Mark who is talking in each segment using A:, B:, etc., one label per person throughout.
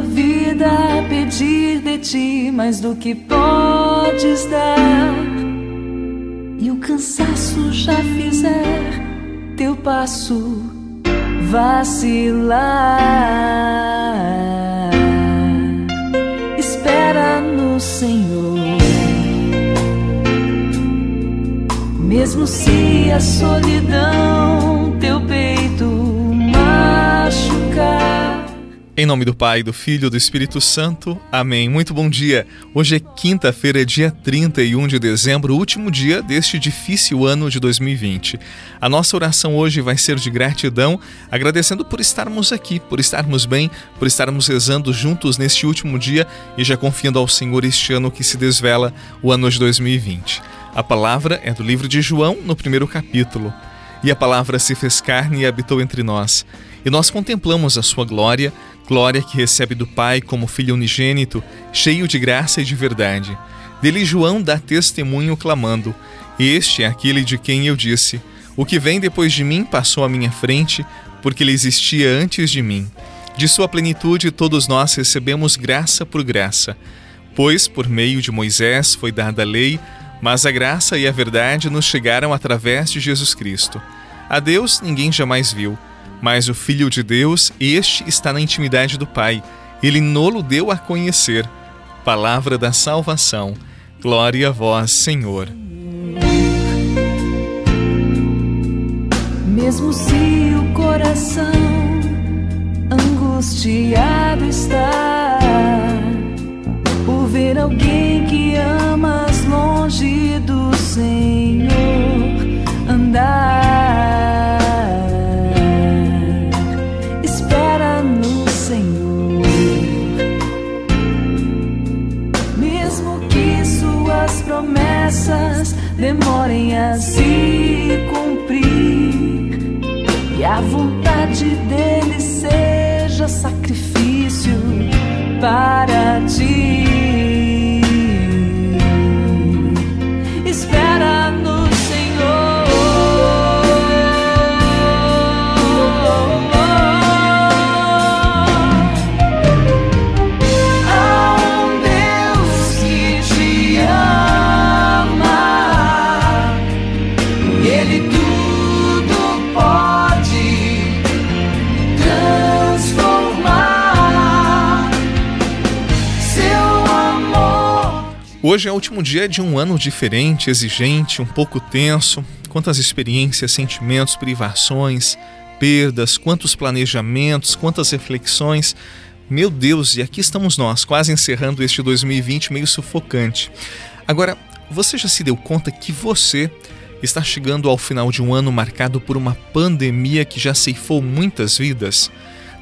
A: vida a pedir de ti mais do que podes dar. E o cansaço já fizer teu passo vacilar. Espera no Senhor. Mesmo se a solidão
B: Em nome do Pai, do Filho e do Espírito Santo. Amém. Muito bom dia. Hoje é quinta-feira, dia 31 de dezembro, último dia deste difícil ano de 2020. A nossa oração hoje vai ser de gratidão, agradecendo por estarmos aqui, por estarmos bem, por estarmos rezando juntos neste último dia e já confiando ao Senhor este ano que se desvela, o ano de 2020. A palavra é do livro de João, no primeiro capítulo. E a palavra se fez carne e habitou entre nós. E nós contemplamos a sua glória, glória que recebe do Pai como Filho unigênito, cheio de graça e de verdade. Dele João dá testemunho clamando: Este é aquele de quem eu disse: O que vem depois de mim passou à minha frente, porque ele existia antes de mim. De sua plenitude todos nós recebemos graça por graça. Pois por meio de Moisés foi dada a lei, mas a graça e a verdade nos chegaram através de Jesus Cristo. A Deus ninguém jamais viu mas o Filho de Deus, este está na intimidade do Pai. Ele nolo deu a conhecer. Palavra da salvação. Glória a vós, Senhor.
A: Mesmo se o coração angustiado dele seja sacrifício para ti.
B: Hoje é o último dia de um ano diferente, exigente, um pouco tenso. Quantas experiências, sentimentos, privações, perdas, quantos planejamentos, quantas reflexões. Meu Deus, e aqui estamos nós, quase encerrando este 2020 meio sufocante. Agora, você já se deu conta que você está chegando ao final de um ano marcado por uma pandemia que já ceifou muitas vidas?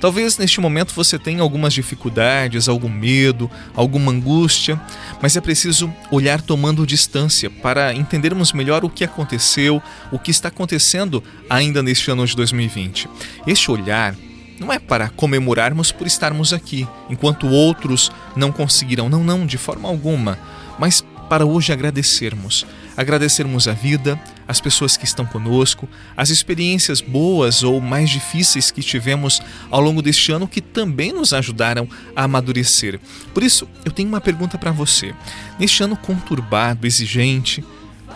B: Talvez neste momento você tenha algumas dificuldades, algum medo, alguma angústia, mas é preciso olhar tomando distância para entendermos melhor o que aconteceu, o que está acontecendo ainda neste ano de 2020. Este olhar não é para comemorarmos por estarmos aqui, enquanto outros não conseguiram, não, não, de forma alguma, mas para hoje agradecermos. Agradecermos a vida, as pessoas que estão conosco, as experiências boas ou mais difíceis que tivemos ao longo deste ano que também nos ajudaram a amadurecer. Por isso, eu tenho uma pergunta para você. Neste ano conturbado, exigente,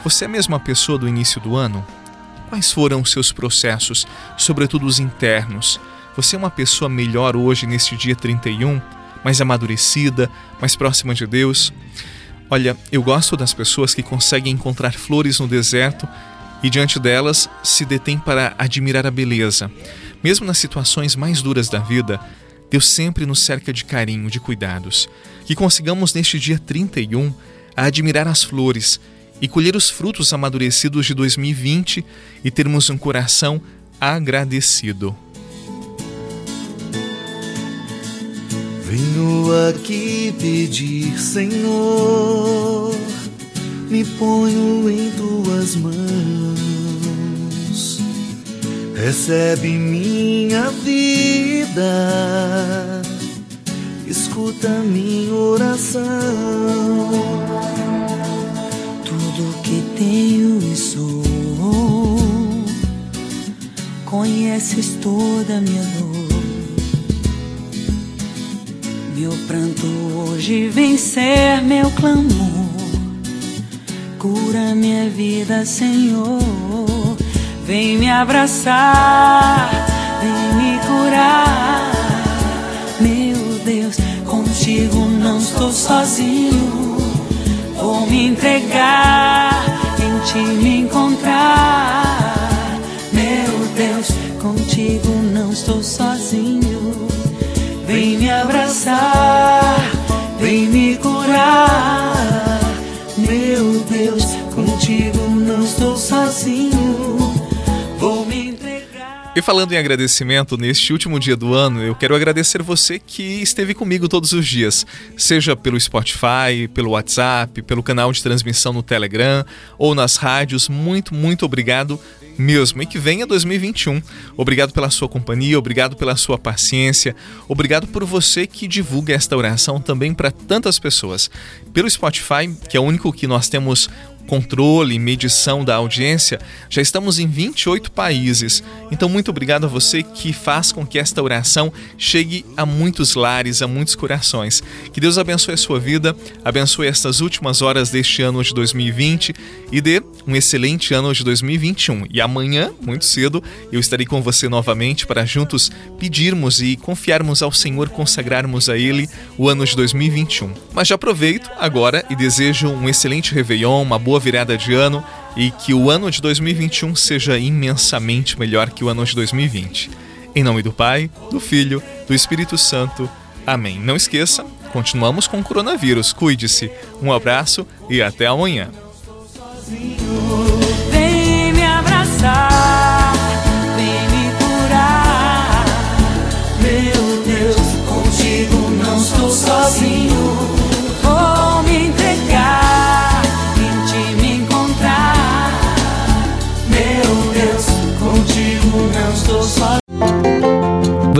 B: você é a mesma pessoa do início do ano? Quais foram os seus processos, sobretudo os internos? Você é uma pessoa melhor hoje, neste dia 31? Mais amadurecida, mais próxima de Deus? Olha, eu gosto das pessoas que conseguem encontrar flores no deserto e diante delas se detêm para admirar a beleza. Mesmo nas situações mais duras da vida, Deus sempre nos cerca de carinho, de cuidados. Que consigamos neste dia 31 a admirar as flores e colher os frutos amadurecidos de 2020 e termos um coração agradecido.
C: Venho aqui pedir, Senhor, me ponho em tuas mãos. Recebe minha vida, escuta minha oração.
D: Tudo que tenho e sou, conheces toda minha dor Meu pranto hoje vem ser meu clamor. Cura minha vida, Senhor. Vem me abraçar, vem me curar. Meu Deus, contigo não estou sozinho. Vou me entregar, em ti me encontrar. Meu Deus, contigo não estou sozinho. Vem me abraçar, vem me curar. Meu Deus, contigo não estou sozinho.
B: E falando em agradecimento, neste último dia do ano, eu quero agradecer você que esteve comigo todos os dias, seja pelo Spotify, pelo WhatsApp, pelo canal de transmissão no Telegram ou nas rádios. Muito, muito obrigado mesmo. E que venha 2021. Obrigado pela sua companhia, obrigado pela sua paciência, obrigado por você que divulga esta oração também para tantas pessoas. Pelo Spotify, que é o único que nós temos controle e medição da audiência, já estamos em 28 países. Então, muito obrigado a você que faz com que esta oração chegue a muitos lares, a muitos corações. Que Deus abençoe a sua vida, abençoe estas últimas horas deste ano de 2020 e dê um excelente ano de 2021. E amanhã, muito cedo, eu estarei com você novamente para juntos pedirmos e confiarmos ao Senhor, consagrarmos a Ele o ano de 2021. Mas já aproveito agora e desejo um excelente Réveillon, uma boa virada de ano e que o ano de 2021 seja imensamente melhor que o ano de 2020. Em nome do Pai, do Filho, do Espírito Santo. Amém. Não esqueça, continuamos com o coronavírus. Cuide-se. Um abraço e até amanhã.
D: Sozinho.